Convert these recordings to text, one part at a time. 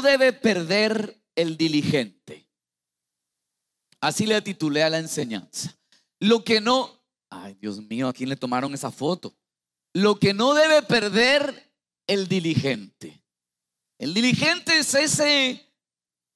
Debe perder el diligente. Así le titulé a la enseñanza. Lo que no, ay Dios mío, ¿a quién le tomaron esa foto? Lo que no debe perder el diligente. El diligente es ese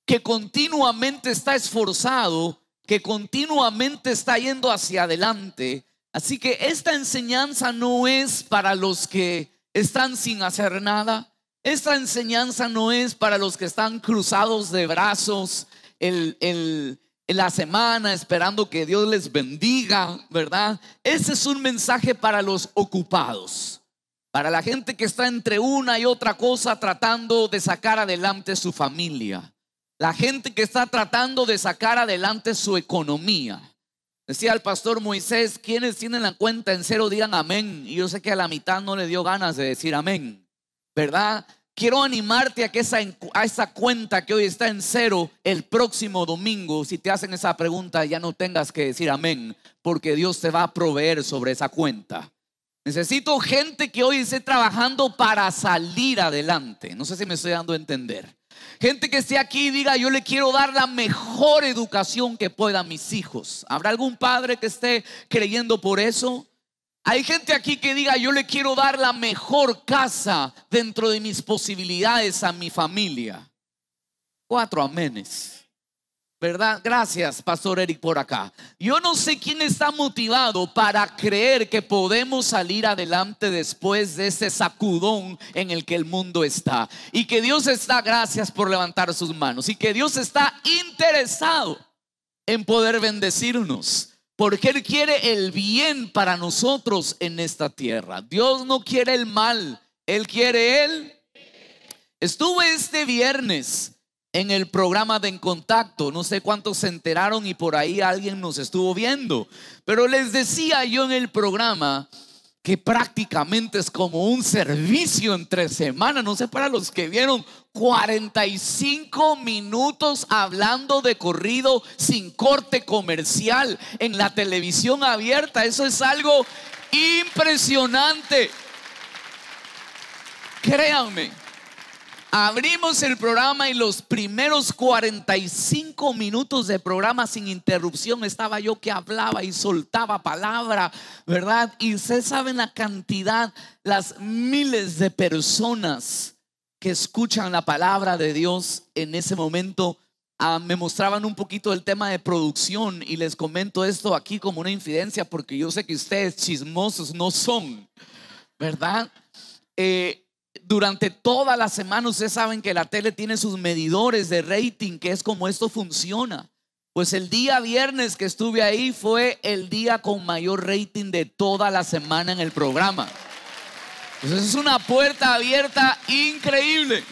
que continuamente está esforzado, que continuamente está yendo hacia adelante. Así que esta enseñanza no es para los que están sin hacer nada. Esta enseñanza no es para los que están cruzados de brazos en la semana esperando que Dios les bendiga, ¿verdad? Ese es un mensaje para los ocupados, para la gente que está entre una y otra cosa tratando de sacar adelante su familia, la gente que está tratando de sacar adelante su economía. Decía el pastor Moisés, quienes tienen la cuenta en cero digan amén. Y yo sé que a la mitad no le dio ganas de decir amén. ¿verdad? Quiero animarte a que esa, a esa cuenta que hoy está en cero, el próximo domingo, si te hacen esa pregunta, ya no tengas que decir amén, porque Dios te va a proveer sobre esa cuenta. Necesito gente que hoy esté trabajando para salir adelante. No sé si me estoy dando a entender. Gente que esté aquí y diga, yo le quiero dar la mejor educación que pueda a mis hijos. ¿Habrá algún padre que esté creyendo por eso? Hay gente aquí que diga, yo le quiero dar la mejor casa dentro de mis posibilidades a mi familia. Cuatro amenes. ¿Verdad? Gracias, Pastor Eric, por acá. Yo no sé quién está motivado para creer que podemos salir adelante después de ese sacudón en el que el mundo está. Y que Dios está, gracias por levantar sus manos. Y que Dios está interesado en poder bendecirnos. Porque Él quiere el bien para nosotros en esta tierra. Dios no quiere el mal, Él quiere el. Estuve este viernes en el programa de En Contacto. No sé cuántos se enteraron y por ahí alguien nos estuvo viendo. Pero les decía yo en el programa que prácticamente es como un servicio entre semanas. No sé para los que vieron 45 minutos hablando de corrido sin corte comercial en la televisión abierta. Eso es algo impresionante. Créanme. Abrimos el programa y los primeros 45 minutos de programa sin interrupción estaba yo que hablaba y soltaba palabra, ¿verdad? Y ustedes saben la cantidad, las miles de personas que escuchan la palabra de Dios en ese momento. Ah, me mostraban un poquito el tema de producción y les comento esto aquí como una infidencia porque yo sé que ustedes chismosos no son, ¿verdad? Eh, durante toda la semana ustedes saben que la tele tiene sus medidores de rating, que es como esto funciona. Pues el día viernes que estuve ahí fue el día con mayor rating de toda la semana en el programa. Entonces es una puerta abierta increíble.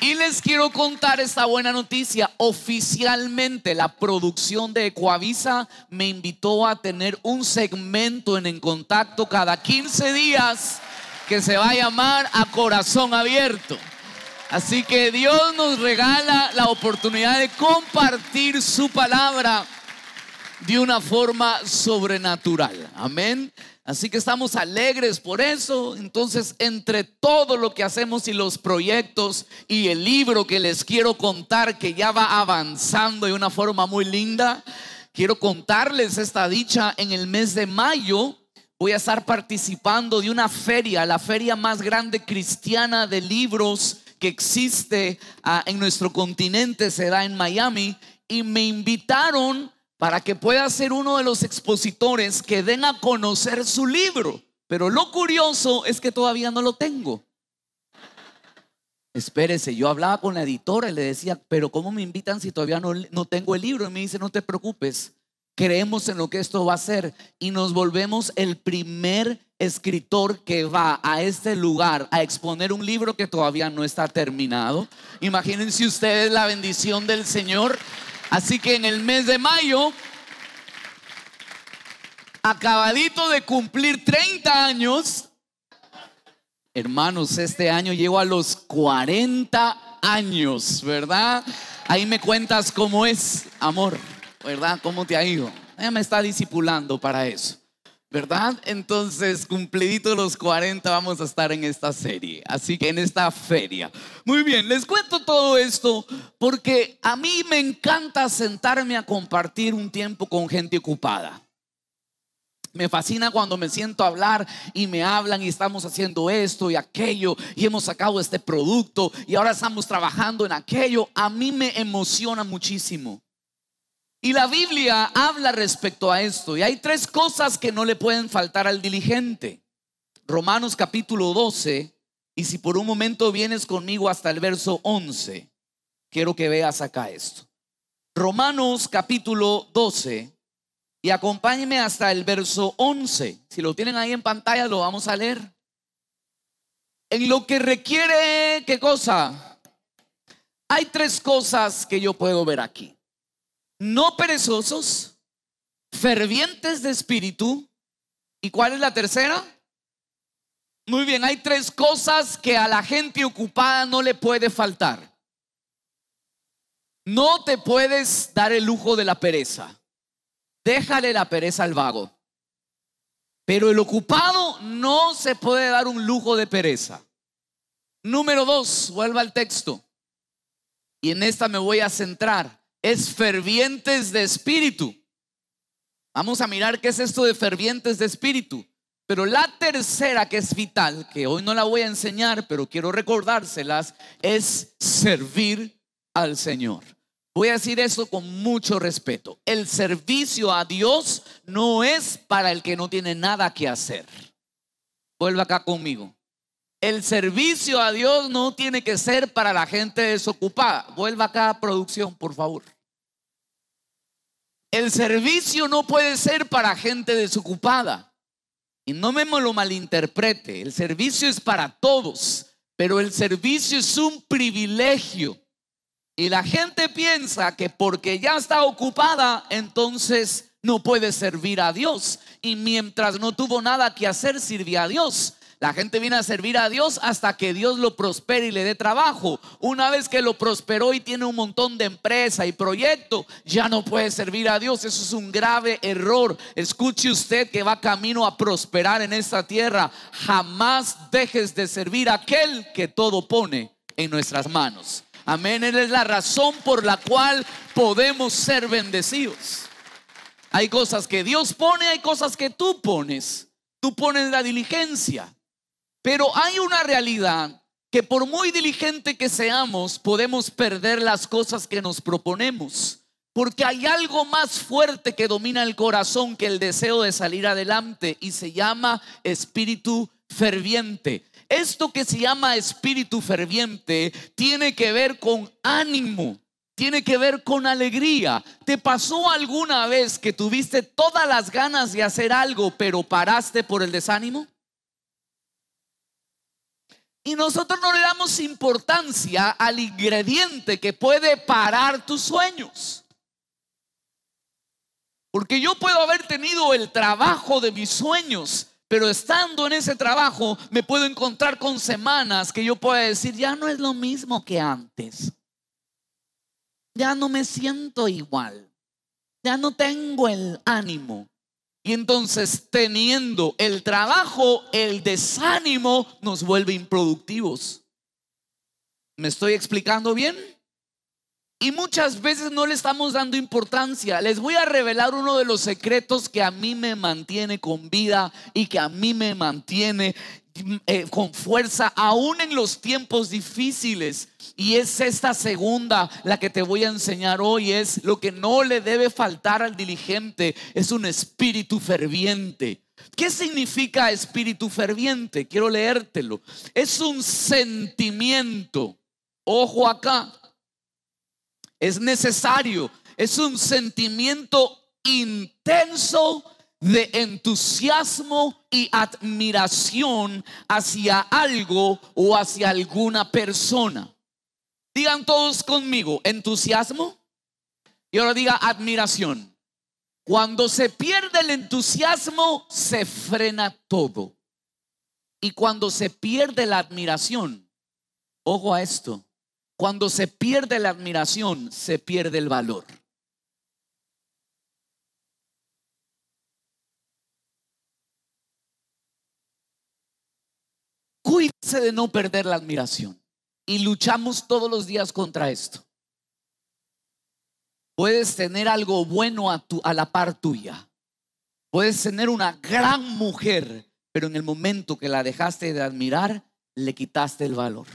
Y les quiero contar esta buena noticia. Oficialmente la producción de Ecuavisa me invitó a tener un segmento en En Contacto cada 15 días que se va a llamar A Corazón Abierto. Así que Dios nos regala la oportunidad de compartir su palabra de una forma sobrenatural. Amén. Así que estamos alegres por eso. Entonces, entre todo lo que hacemos y los proyectos y el libro que les quiero contar, que ya va avanzando de una forma muy linda, quiero contarles esta dicha en el mes de mayo voy a estar participando de una feria, la feria más grande cristiana de libros que existe ah, en nuestro continente, se en Miami, y me invitaron para que pueda ser uno de los expositores que den a conocer su libro. Pero lo curioso es que todavía no lo tengo. Espérese, yo hablaba con la editora y le decía, pero ¿cómo me invitan si todavía no, no tengo el libro? Y me dice, no te preocupes, creemos en lo que esto va a ser y nos volvemos el primer escritor que va a este lugar a exponer un libro que todavía no está terminado. Imagínense ustedes la bendición del Señor. Así que en el mes de mayo, acabadito de cumplir 30 años, hermanos, este año llego a los 40 años, ¿verdad? Ahí me cuentas cómo es, amor. ¿Verdad? ¿Cómo te ha ido? Ella me está discipulando para eso. ¿verdad? Entonces, cumplidito los 40 vamos a estar en esta serie, así que en esta feria. Muy bien, les cuento todo esto porque a mí me encanta sentarme a compartir un tiempo con gente ocupada. Me fascina cuando me siento hablar y me hablan y estamos haciendo esto y aquello y hemos sacado este producto y ahora estamos trabajando en aquello. A mí me emociona muchísimo. Y la Biblia habla respecto a esto. Y hay tres cosas que no le pueden faltar al diligente. Romanos capítulo 12. Y si por un momento vienes conmigo hasta el verso 11, quiero que veas acá esto. Romanos capítulo 12. Y acompáñeme hasta el verso 11. Si lo tienen ahí en pantalla, lo vamos a leer. En lo que requiere, ¿qué cosa? Hay tres cosas que yo puedo ver aquí no perezosos, fervientes de espíritu. ¿Y cuál es la tercera? Muy bien, hay tres cosas que a la gente ocupada no le puede faltar. No te puedes dar el lujo de la pereza. Déjale la pereza al vago. Pero el ocupado no se puede dar un lujo de pereza. Número dos, vuelva al texto. Y en esta me voy a centrar es fervientes de espíritu. Vamos a mirar qué es esto de fervientes de espíritu. Pero la tercera que es vital, que hoy no la voy a enseñar, pero quiero recordárselas, es servir al Señor. Voy a decir esto con mucho respeto. El servicio a Dios no es para el que no tiene nada que hacer. Vuelva acá conmigo. El servicio a Dios no tiene que ser para la gente desocupada. Vuelva acá a producción, por favor. El servicio no puede ser para gente desocupada. Y no me lo malinterprete. El servicio es para todos. Pero el servicio es un privilegio. Y la gente piensa que porque ya está ocupada, entonces no puede servir a Dios. Y mientras no tuvo nada que hacer, sirvió a Dios. La gente viene a servir a Dios hasta que Dios lo prospere y le dé trabajo. Una vez que lo prosperó y tiene un montón de empresa y proyecto, ya no puede servir a Dios. Eso es un grave error. Escuche usted que va camino a prosperar en esta tierra. Jamás dejes de servir a aquel que todo pone en nuestras manos. Amén. Él es la razón por la cual podemos ser bendecidos. Hay cosas que Dios pone, hay cosas que tú pones. Tú pones la diligencia. Pero hay una realidad que por muy diligente que seamos, podemos perder las cosas que nos proponemos. Porque hay algo más fuerte que domina el corazón que el deseo de salir adelante y se llama espíritu ferviente. Esto que se llama espíritu ferviente tiene que ver con ánimo, tiene que ver con alegría. ¿Te pasó alguna vez que tuviste todas las ganas de hacer algo, pero paraste por el desánimo? Y nosotros no le damos importancia al ingrediente que puede parar tus sueños. Porque yo puedo haber tenido el trabajo de mis sueños, pero estando en ese trabajo me puedo encontrar con semanas que yo pueda decir, ya no es lo mismo que antes. Ya no me siento igual. Ya no tengo el ánimo. Y entonces teniendo el trabajo, el desánimo nos vuelve improductivos. ¿Me estoy explicando bien? Y muchas veces no le estamos dando importancia. Les voy a revelar uno de los secretos que a mí me mantiene con vida y que a mí me mantiene eh, con fuerza, aún en los tiempos difíciles. Y es esta segunda la que te voy a enseñar hoy. Es lo que no le debe faltar al diligente. Es un espíritu ferviente. ¿Qué significa espíritu ferviente? Quiero leértelo. Es un sentimiento. Ojo acá. Es necesario. Es un sentimiento intenso de entusiasmo y admiración hacia algo o hacia alguna persona. Digan todos conmigo, entusiasmo. Y ahora diga admiración. Cuando se pierde el entusiasmo, se frena todo. Y cuando se pierde la admiración, ojo a esto, cuando se pierde la admiración, se pierde el valor. Fíjese de no perder la admiración. Y luchamos todos los días contra esto. Puedes tener algo bueno a, tu, a la par tuya. Puedes tener una gran mujer, pero en el momento que la dejaste de admirar, le quitaste el valor.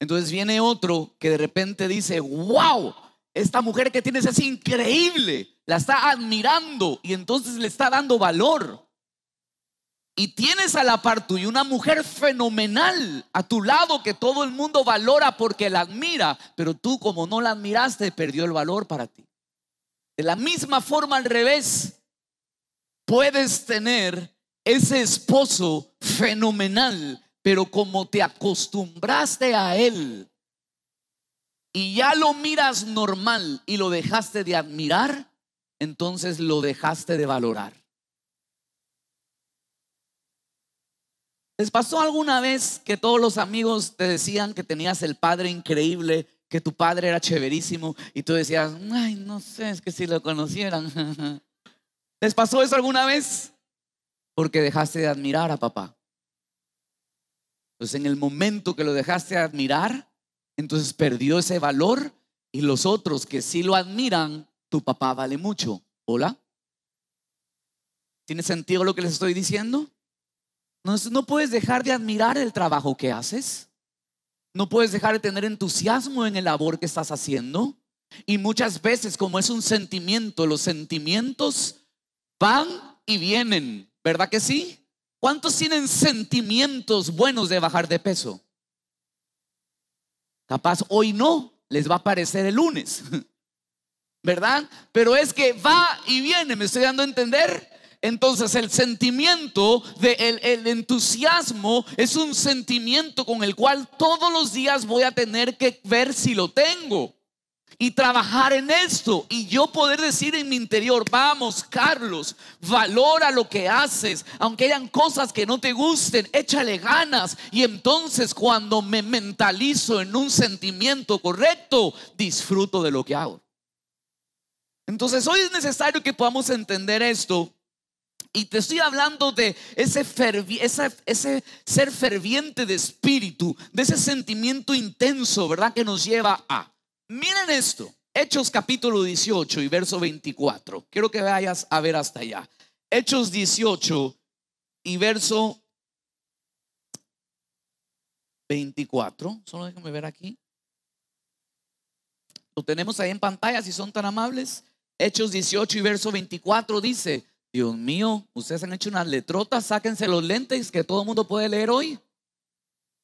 Entonces viene otro que de repente dice, wow, esta mujer que tienes es increíble, la está admirando y entonces le está dando valor. Y tienes a la par tuya una mujer fenomenal a tu lado que todo el mundo valora porque la admira, pero tú como no la admiraste, perdió el valor para ti. De la misma forma al revés, puedes tener ese esposo fenomenal, pero como te acostumbraste a él y ya lo miras normal y lo dejaste de admirar, entonces lo dejaste de valorar. ¿Les pasó alguna vez que todos los amigos te decían que tenías el padre increíble, que tu padre era chéverísimo y tú decías, ay, no sé, es que si lo conocieran. ¿Les pasó eso alguna vez? Porque dejaste de admirar a papá. Entonces en el momento que lo dejaste de admirar, entonces perdió ese valor y los otros que sí lo admiran, tu papá vale mucho. ¿Hola? ¿Tiene sentido lo que les estoy diciendo? No, no puedes dejar de admirar el trabajo que haces. No puedes dejar de tener entusiasmo en el labor que estás haciendo. Y muchas veces, como es un sentimiento, los sentimientos van y vienen. ¿Verdad que sí? ¿Cuántos tienen sentimientos buenos de bajar de peso? Capaz hoy no, les va a parecer el lunes. ¿Verdad? Pero es que va y viene, ¿me estoy dando a entender? Entonces el sentimiento de el, entusiasmo es un sentimiento con el cual todos los días voy a tener que ver si lo tengo y trabajar en esto y yo poder decir en mi interior, vamos Carlos, valora lo que haces, aunque hayan cosas que no te gusten, échale ganas y entonces cuando me mentalizo en un sentimiento correcto, disfruto de lo que hago. Entonces hoy es necesario que podamos entender esto y te estoy hablando de ese, ser ferviente de espíritu, de ese sentimiento intenso, ¿verdad? Que nos lleva a... Miren esto, Hechos capítulo 18 y verso 24. Quiero que vayas a ver hasta allá. Hechos 18 y verso 24. Solo déjame ver aquí. Lo tenemos ahí en pantalla si son tan amables. Hechos 18 y verso 24 dice, Dios mío, ustedes han hecho unas letrotas, sáquense los lentes que todo el mundo puede leer hoy.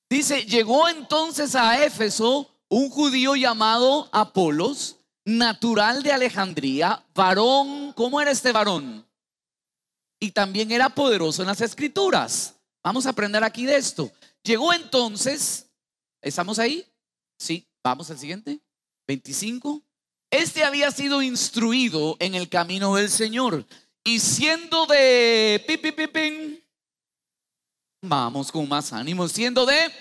Dice, llegó entonces a Éfeso un judío llamado Apolos, natural de Alejandría, varón, ¿cómo era este varón? Y también era poderoso en las escrituras. Vamos a aprender aquí de esto. Llegó entonces, ¿estamos ahí? Sí, vamos al siguiente. 25. Este había sido instruido en el camino del Señor y siendo de pi, vamos con más ánimo, siendo de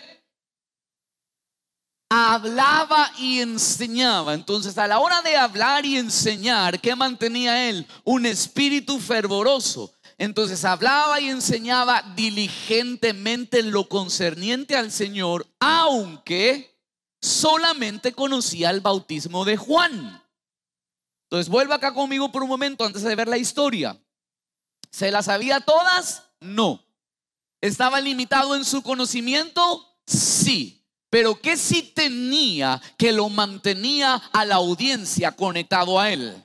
hablaba y enseñaba. Entonces, a la hora de hablar y enseñar, ¿qué mantenía él? Un espíritu fervoroso. Entonces hablaba y enseñaba diligentemente lo concerniente al Señor, aunque solamente conocía el bautismo de Juan. Entonces vuelva acá conmigo por un momento antes de ver la historia. ¿Se las sabía todas? No. ¿Estaba limitado en su conocimiento? Sí. Pero ¿qué sí tenía que lo mantenía a la audiencia conectado a él?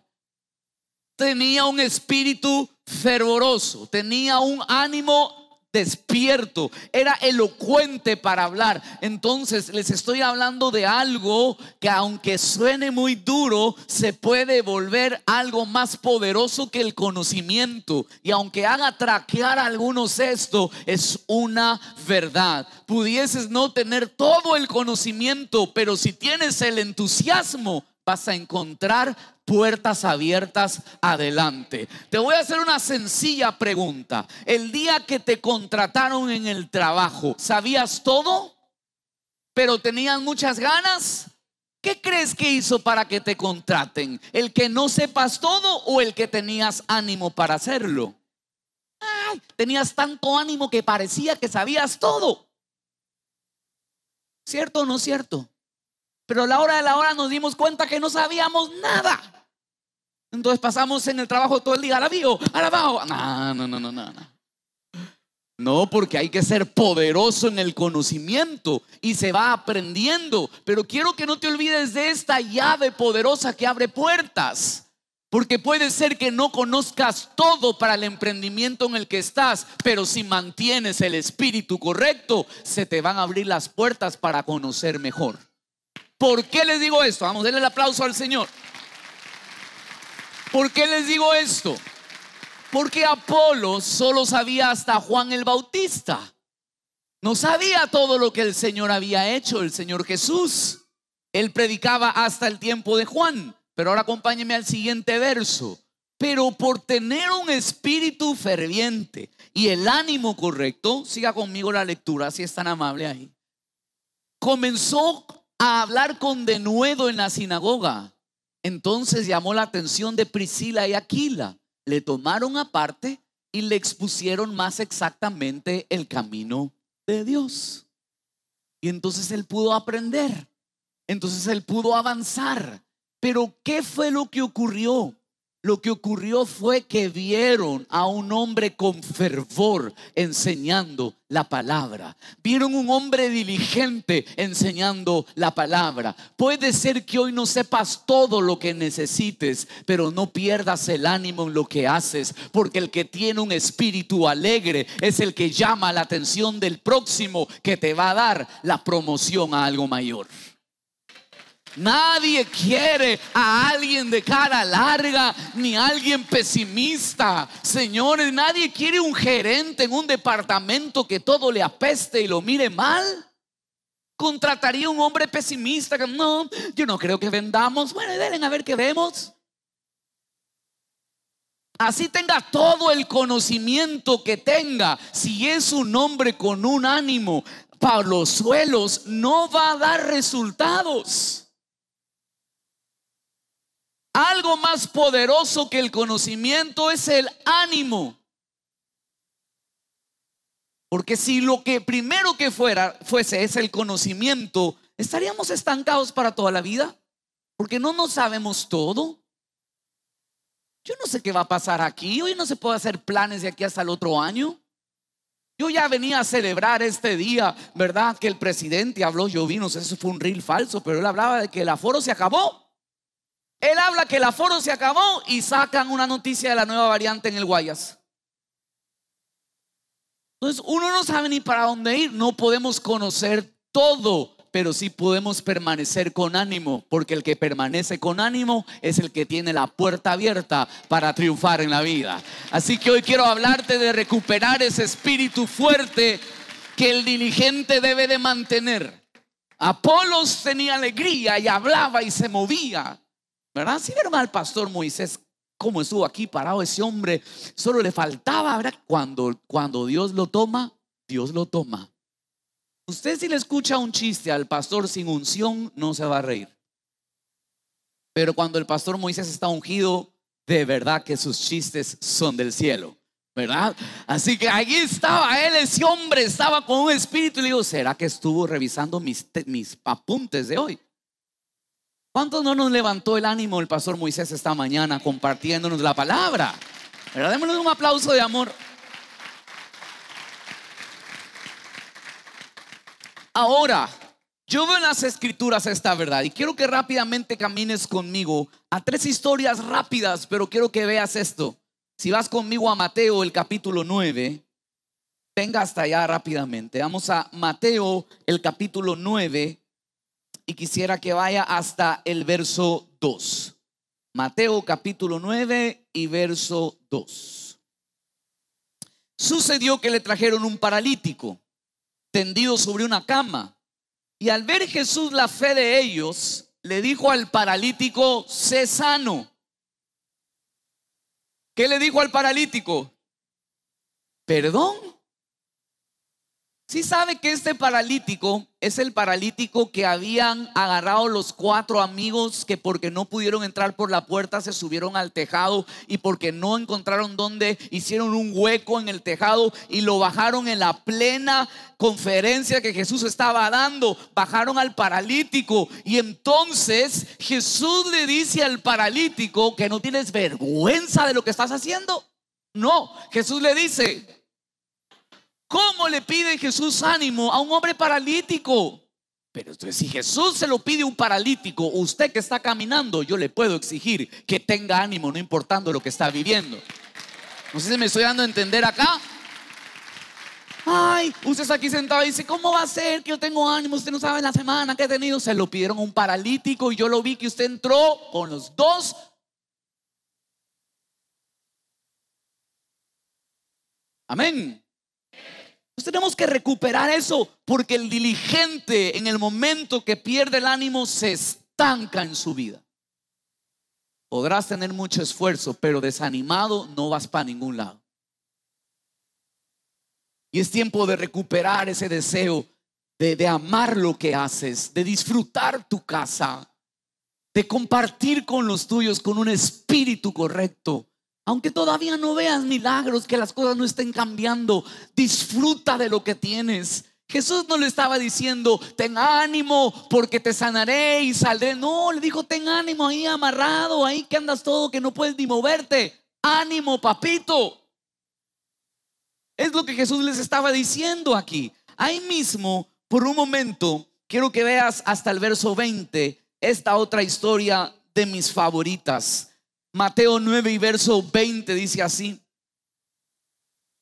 Tenía un espíritu fervoroso, tenía un ánimo despierto, era elocuente para hablar. Entonces les estoy hablando de algo que aunque suene muy duro, se puede volver algo más poderoso que el conocimiento. Y aunque haga traquear a algunos esto, es una verdad. Pudieses no tener todo el conocimiento, pero si tienes el entusiasmo, vas a encontrar puertas abiertas adelante. Te voy a hacer una sencilla pregunta. El día que te contrataron en el trabajo, ¿sabías todo? ¿Pero tenían muchas ganas? ¿Qué crees que hizo para que te contraten? ¿El que no sepas todo o el que tenías ánimo para hacerlo? tenías tanto ánimo que parecía que sabías todo. ¿Cierto o no cierto? Pero a la hora de la hora nos dimos cuenta que no sabíamos nada. Entonces pasamos en el trabajo todo el día, alabío, alabado. No, no, no, no, no. No, porque hay que ser poderoso en el conocimiento y se va aprendiendo. Pero quiero que no te olvides de esta llave poderosa que abre puertas. Porque puede ser que no conozcas todo para el emprendimiento en el que estás, pero si mantienes el espíritu correcto, se te van a abrir las puertas para conocer mejor. ¿Por qué les digo esto? Vamos, denle el aplauso al Señor. ¿Por qué les digo esto? Porque Apolo solo sabía hasta Juan el Bautista. No sabía todo lo que el Señor había hecho, el Señor Jesús. Él predicaba hasta el tiempo de Juan. Pero ahora acompáñeme al siguiente verso. Pero por tener un espíritu ferviente y el ánimo correcto, siga conmigo la lectura, si es tan amable ahí. Comenzó a hablar con denuedo en la sinagoga. Entonces llamó la atención de Priscila y Aquila. Le tomaron aparte y le expusieron más exactamente el camino de Dios. Y entonces él pudo aprender. Entonces él pudo avanzar. Pero ¿qué fue lo que ocurrió? Lo que ocurrió fue que vieron a un hombre con fervor enseñando la palabra. Vieron un hombre diligente enseñando la palabra. Puede ser que hoy no sepas todo lo que necesites, pero no pierdas el ánimo en lo que haces, porque el que tiene un espíritu alegre es el que llama la atención del próximo que te va a dar la promoción a algo mayor. Nadie quiere a alguien de cara larga ni a alguien pesimista. Señores, nadie quiere un gerente en un departamento que todo le apeste y lo mire mal. Contrataría un hombre pesimista que no, yo no creo que vendamos. Bueno, denle a ver qué vemos. Así tenga todo el conocimiento que tenga, si es un hombre con un ánimo para los suelos, no va a dar resultados. Algo más poderoso que el conocimiento es el ánimo. Porque si lo que primero que fuera fuese es el conocimiento, estaríamos estancados para toda la vida. Porque no nos sabemos todo. Yo no sé qué va a pasar aquí. Hoy no se puede hacer planes de aquí hasta el otro año. Yo ya venía a celebrar este día, ¿verdad? Que el presidente habló, yo vi, fue un reel falso, pero él hablaba de que el aforo se acabó. Él habla que el aforo se acabó y sacan una noticia de la nueva variante en el Guayas. Entonces uno no sabe ni para dónde ir, no podemos conocer todo, pero sí podemos permanecer con ánimo, porque el que permanece con ánimo es el que tiene la puerta abierta para triunfar en la vida. Así que hoy quiero hablarte de recuperar ese espíritu fuerte que el diligente debe de mantener. Apolos tenía alegría y hablaba y se movía. ¿Verdad? Si vieron al pastor Moisés cómo estuvo aquí parado ese hombre, solo le faltaba. Cuando, cuando Dios lo toma, Dios lo toma. Usted si le escucha un chiste al pastor sin unción, no se va a reír. Pero cuando el pastor Moisés está ungido, de verdad que sus chistes son del cielo. ¿verdad? Así que allí estaba él, ese hombre estaba con un espíritu y le digo, ¿será que estuvo revisando mis, mis apuntes de hoy? ¿Cuántos no nos levantó el ánimo el pastor Moisés esta mañana compartiéndonos la palabra? Pero démosle un aplauso de amor. Ahora, yo veo en las escrituras esta verdad y quiero que rápidamente camines conmigo a tres historias rápidas, pero quiero que veas esto. Si vas conmigo a Mateo el capítulo 9, venga hasta allá rápidamente. Vamos a Mateo el capítulo 9 y quisiera que vaya hasta el verso 2. Mateo capítulo 9 y verso 2. Sucedió que le trajeron un paralítico tendido sobre una cama y al ver Jesús la fe de ellos, le dijo al paralítico, sé sano. ¿Qué le dijo al paralítico? Perdón. Sí sabe que este paralítico es el paralítico que habían agarrado los cuatro amigos que porque no pudieron entrar por la puerta se subieron al tejado y porque no encontraron dónde hicieron un hueco en el tejado y lo bajaron en la plena conferencia que Jesús estaba dando. Bajaron al paralítico y entonces Jesús le dice al paralítico que no tienes vergüenza de lo que estás haciendo. No, Jesús le dice, ¿Cómo le pide Jesús ánimo a un hombre paralítico? Pero entonces, si Jesús se lo pide a un paralítico, usted que está caminando, yo le puedo exigir que tenga ánimo, no importando lo que está viviendo. No sé si me estoy dando a entender acá. Ay, usted está aquí sentado y dice, ¿cómo va a ser que yo tengo ánimo? Usted no sabe la semana que he tenido. Se lo pidieron a un paralítico y yo lo vi que usted entró con los dos. Amén tenemos que recuperar eso porque el diligente en el momento que pierde el ánimo se estanca en su vida. Podrás tener mucho esfuerzo, pero desanimado no vas para ningún lado. Y es tiempo de recuperar ese deseo de, de amar lo que haces, de disfrutar tu casa, de compartir con los tuyos con un espíritu correcto aunque todavía no veas milagros, que las cosas no estén cambiando, disfruta de lo que tienes. Jesús no le estaba diciendo, ten ánimo porque te sanaré y saldré. No, le dijo, ten ánimo ahí amarrado, ahí que andas todo, que no puedes ni moverte. Ánimo, papito. Es lo que Jesús les estaba diciendo aquí. Ahí mismo, por un momento, quiero que veas hasta el verso 20 esta otra historia de mis favoritas. Mateo 9 y verso 20 dice así.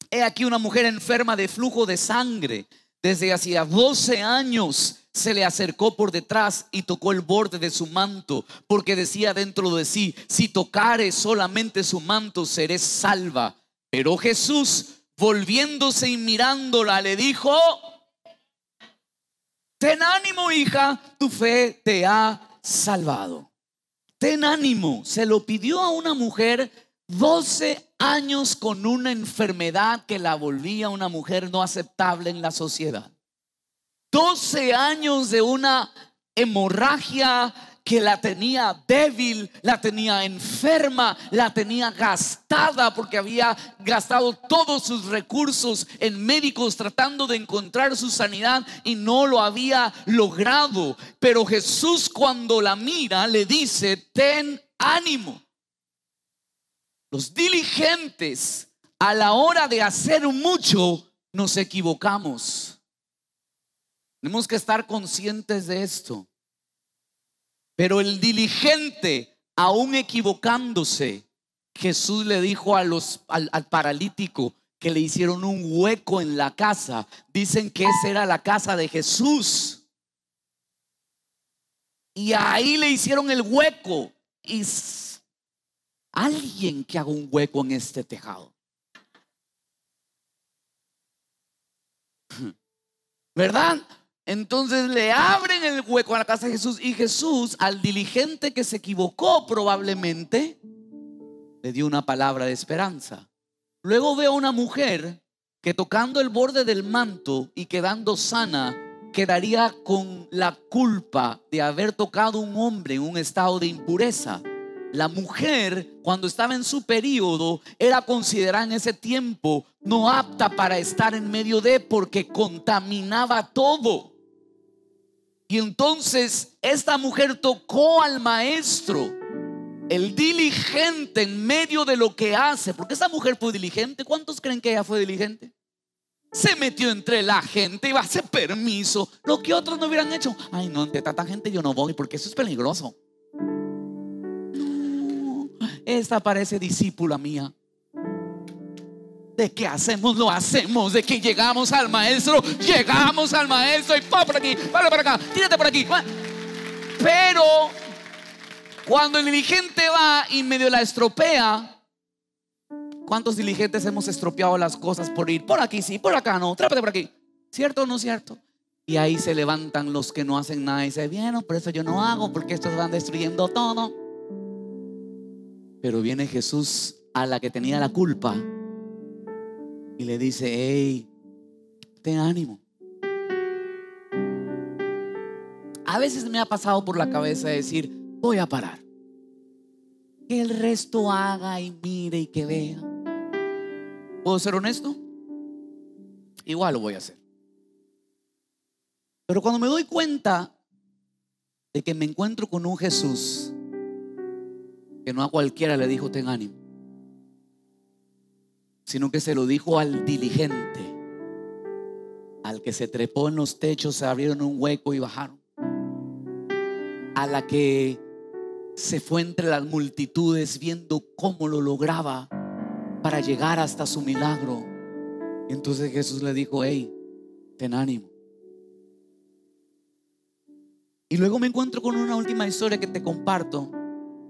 He aquí una mujer enferma de flujo de sangre. Desde hacía 12 años se le acercó por detrás y tocó el borde de su manto, porque decía dentro de sí, si tocare solamente su manto, seré salva. Pero Jesús, volviéndose y mirándola, le dijo, ten ánimo hija, tu fe te ha salvado ten ánimo. Se lo pidió a una mujer 12 años con una enfermedad que la volvía una mujer no aceptable en la sociedad. 12 años de una hemorragia que la tenía débil, la tenía enferma, la tenía gastada porque había gastado todos sus recursos en médicos tratando de encontrar su sanidad y no lo había logrado. Pero Jesús cuando la mira le dice, ten ánimo. Los diligentes a la hora de hacer mucho nos equivocamos. Tenemos que estar conscientes de esto. Pero el diligente, aún equivocándose, Jesús le dijo a los, al, paralítico que le hicieron un hueco en la casa. Dicen que esa era la casa de Jesús. Y ahí le hicieron el hueco. Y alguien que haga un hueco en este tejado. ¿Verdad? Entonces le abren el hueco a la casa de Jesús y Jesús al diligente que se equivocó probablemente le dio una palabra de esperanza. Luego veo a una mujer que tocando el borde del manto y quedando sana quedaría con la culpa de haber tocado un hombre en un estado de impureza. La mujer, cuando estaba en su periodo, era considerada en ese tiempo no apta para estar en medio de porque contaminaba todo. Y entonces esta mujer tocó al maestro, el diligente en medio de lo que hace, porque esa mujer fue diligente. ¿Cuántos creen que ella fue diligente? Se metió entre la gente, iba a hacer permiso, lo que otros no hubieran hecho. Ay, no, ante tanta gente yo no voy porque eso es peligroso. esta parece discípula mía de que hacemos, lo hacemos, de que llegamos al maestro, llegamos al maestro y pa por aquí, para por acá, tírate por aquí. Pero cuando el diligente va y medio la estropea, ¿cuántos diligentes hemos estropeado las cosas por ir por aquí sí, por acá no, trápate por aquí? ¿Cierto o no cierto? Y ahí se levantan los que no hacen nada y dicen, bien, por eso yo no hago, porque estos van destruyendo todo. Pero viene Jesús a la que tenía la culpa y le dice, hey, ten ánimo. A veces me ha pasado por la cabeza decir, voy a parar. Que el resto haga y mire y que vea. ¿Puedo ser honesto? Igual lo voy a hacer. Pero cuando me doy cuenta de que me encuentro con un Jesús que no a cualquiera le dijo ten ánimo, sino que se lo dijo al diligente, al que se trepó en los techos, se abrieron un hueco y bajaron, a la que se fue entre las multitudes viendo cómo lo lograba para llegar hasta su milagro. entonces Jesús le dijo, hey, ten ánimo. Y luego me encuentro con una última historia que te comparto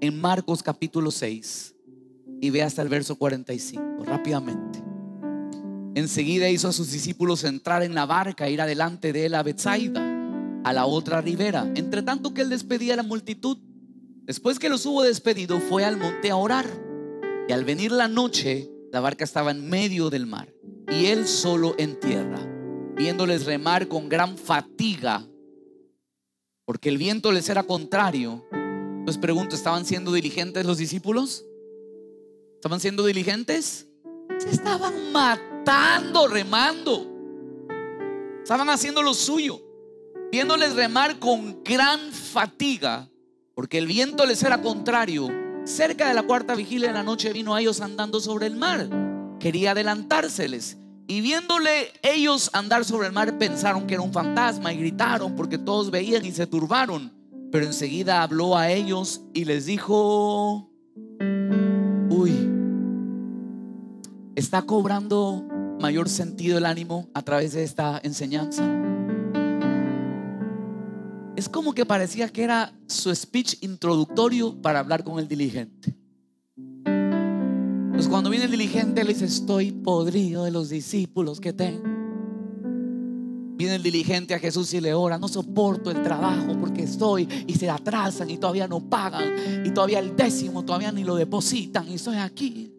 en Marcos capítulo 6 y ve hasta el verso 45 rápidamente. Enseguida hizo a sus discípulos entrar en la barca e ir adelante de él a Bethsaida, a la otra ribera, entre tanto que él despedía a la multitud. Después que los hubo despedido, fue al monte a orar. Y al venir la noche, la barca estaba en medio del mar y él solo en tierra, viéndoles remar con gran fatiga, porque el viento les era contrario. Les pregunto, ¿estaban siendo diligentes los discípulos? ¿Estaban siendo diligentes? Se estaban matando, remando. Estaban haciendo lo suyo, viéndoles remar con gran fatiga, porque el viento les era contrario. Cerca de la cuarta vigilia de la noche vino a ellos andando sobre el mar. Quería adelantárseles. Y viéndole ellos andar sobre el mar, pensaron que era un fantasma y gritaron porque todos veían y se turbaron. Pero enseguida habló a ellos y les dijo, está cobrando mayor sentido el ánimo a través de esta enseñanza. Es como que parecía que era su speech introductorio para hablar con el diligente. Pues cuando viene el diligente le dice, estoy podrido de los discípulos que tengo. Viene el diligente a Jesús y le ora, no soporto el trabajo porque estoy y se atrasan y todavía no pagan y todavía el décimo todavía ni lo depositan y estoy aquí.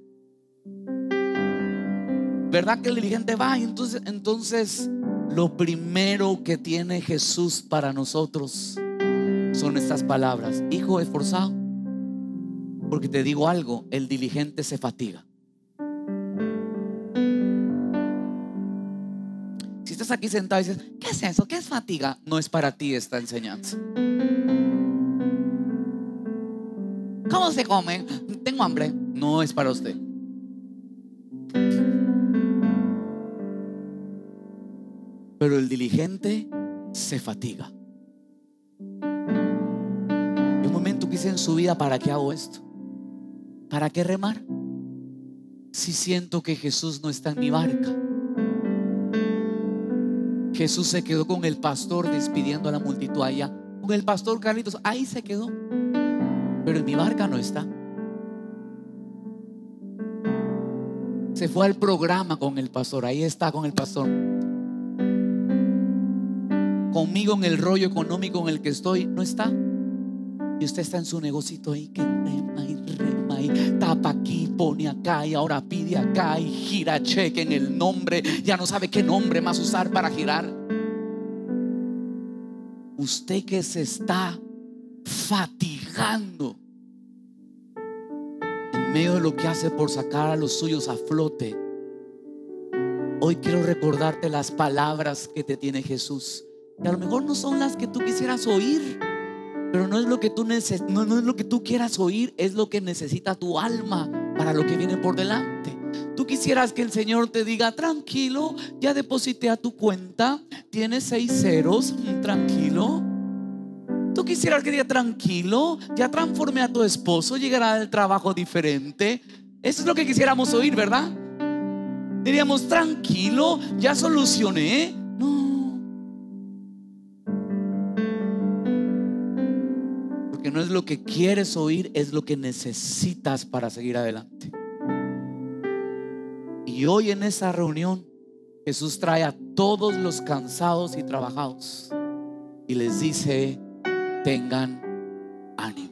¿Verdad que el diligente va? Y entonces, entonces lo primero que tiene Jesús para nosotros son estas palabras. Hijo esforzado. Porque te digo algo, el diligente se fatiga. Si estás aquí sentado y dices, ¿qué es eso? ¿Qué es fatiga? No es para ti esta enseñanza. ¿Cómo se come? Tengo hambre. No es para usted. Pero el diligente se fatiga. Y un momento quise en su vida, ¿para qué hago esto? ¿Para qué remar? Si siento que Jesús no está en mi barca. Jesús se quedó con el pastor despidiendo a la multitud allá. Con el pastor Carlitos, ahí se quedó. Pero en mi barca no está. Se fue al programa con el pastor. Ahí está con el pastor conmigo en el rollo económico en el que estoy, no está. Y usted está en su negocito ahí que rema y rema y tapa aquí, pone acá y ahora pide acá y gira cheque en el nombre. Ya no sabe qué nombre más usar para girar. Usted que se está fatigando en medio de lo que hace por sacar a los suyos a flote. Hoy quiero recordarte las palabras que te tiene Jesús que a lo mejor no son las que tú quisieras oír, pero no es lo que tú no, no es lo que tú quieras oír, es lo que necesita tu alma para lo que viene por delante. Tú quisieras que el Señor te diga, tranquilo, ya deposité a tu cuenta, tienes seis ceros, mm, tranquilo. Tú quisieras que diga, tranquilo, ya transformé a tu esposo, llegará del trabajo diferente. Eso es lo que quisiéramos oír, ¿verdad? Diríamos, tranquilo, ya solucioné. No es lo que quieres oír, es lo que necesitas para seguir adelante. Y hoy en esa reunión Jesús trae a todos los cansados y trabajados y les dice, tengan ánimo.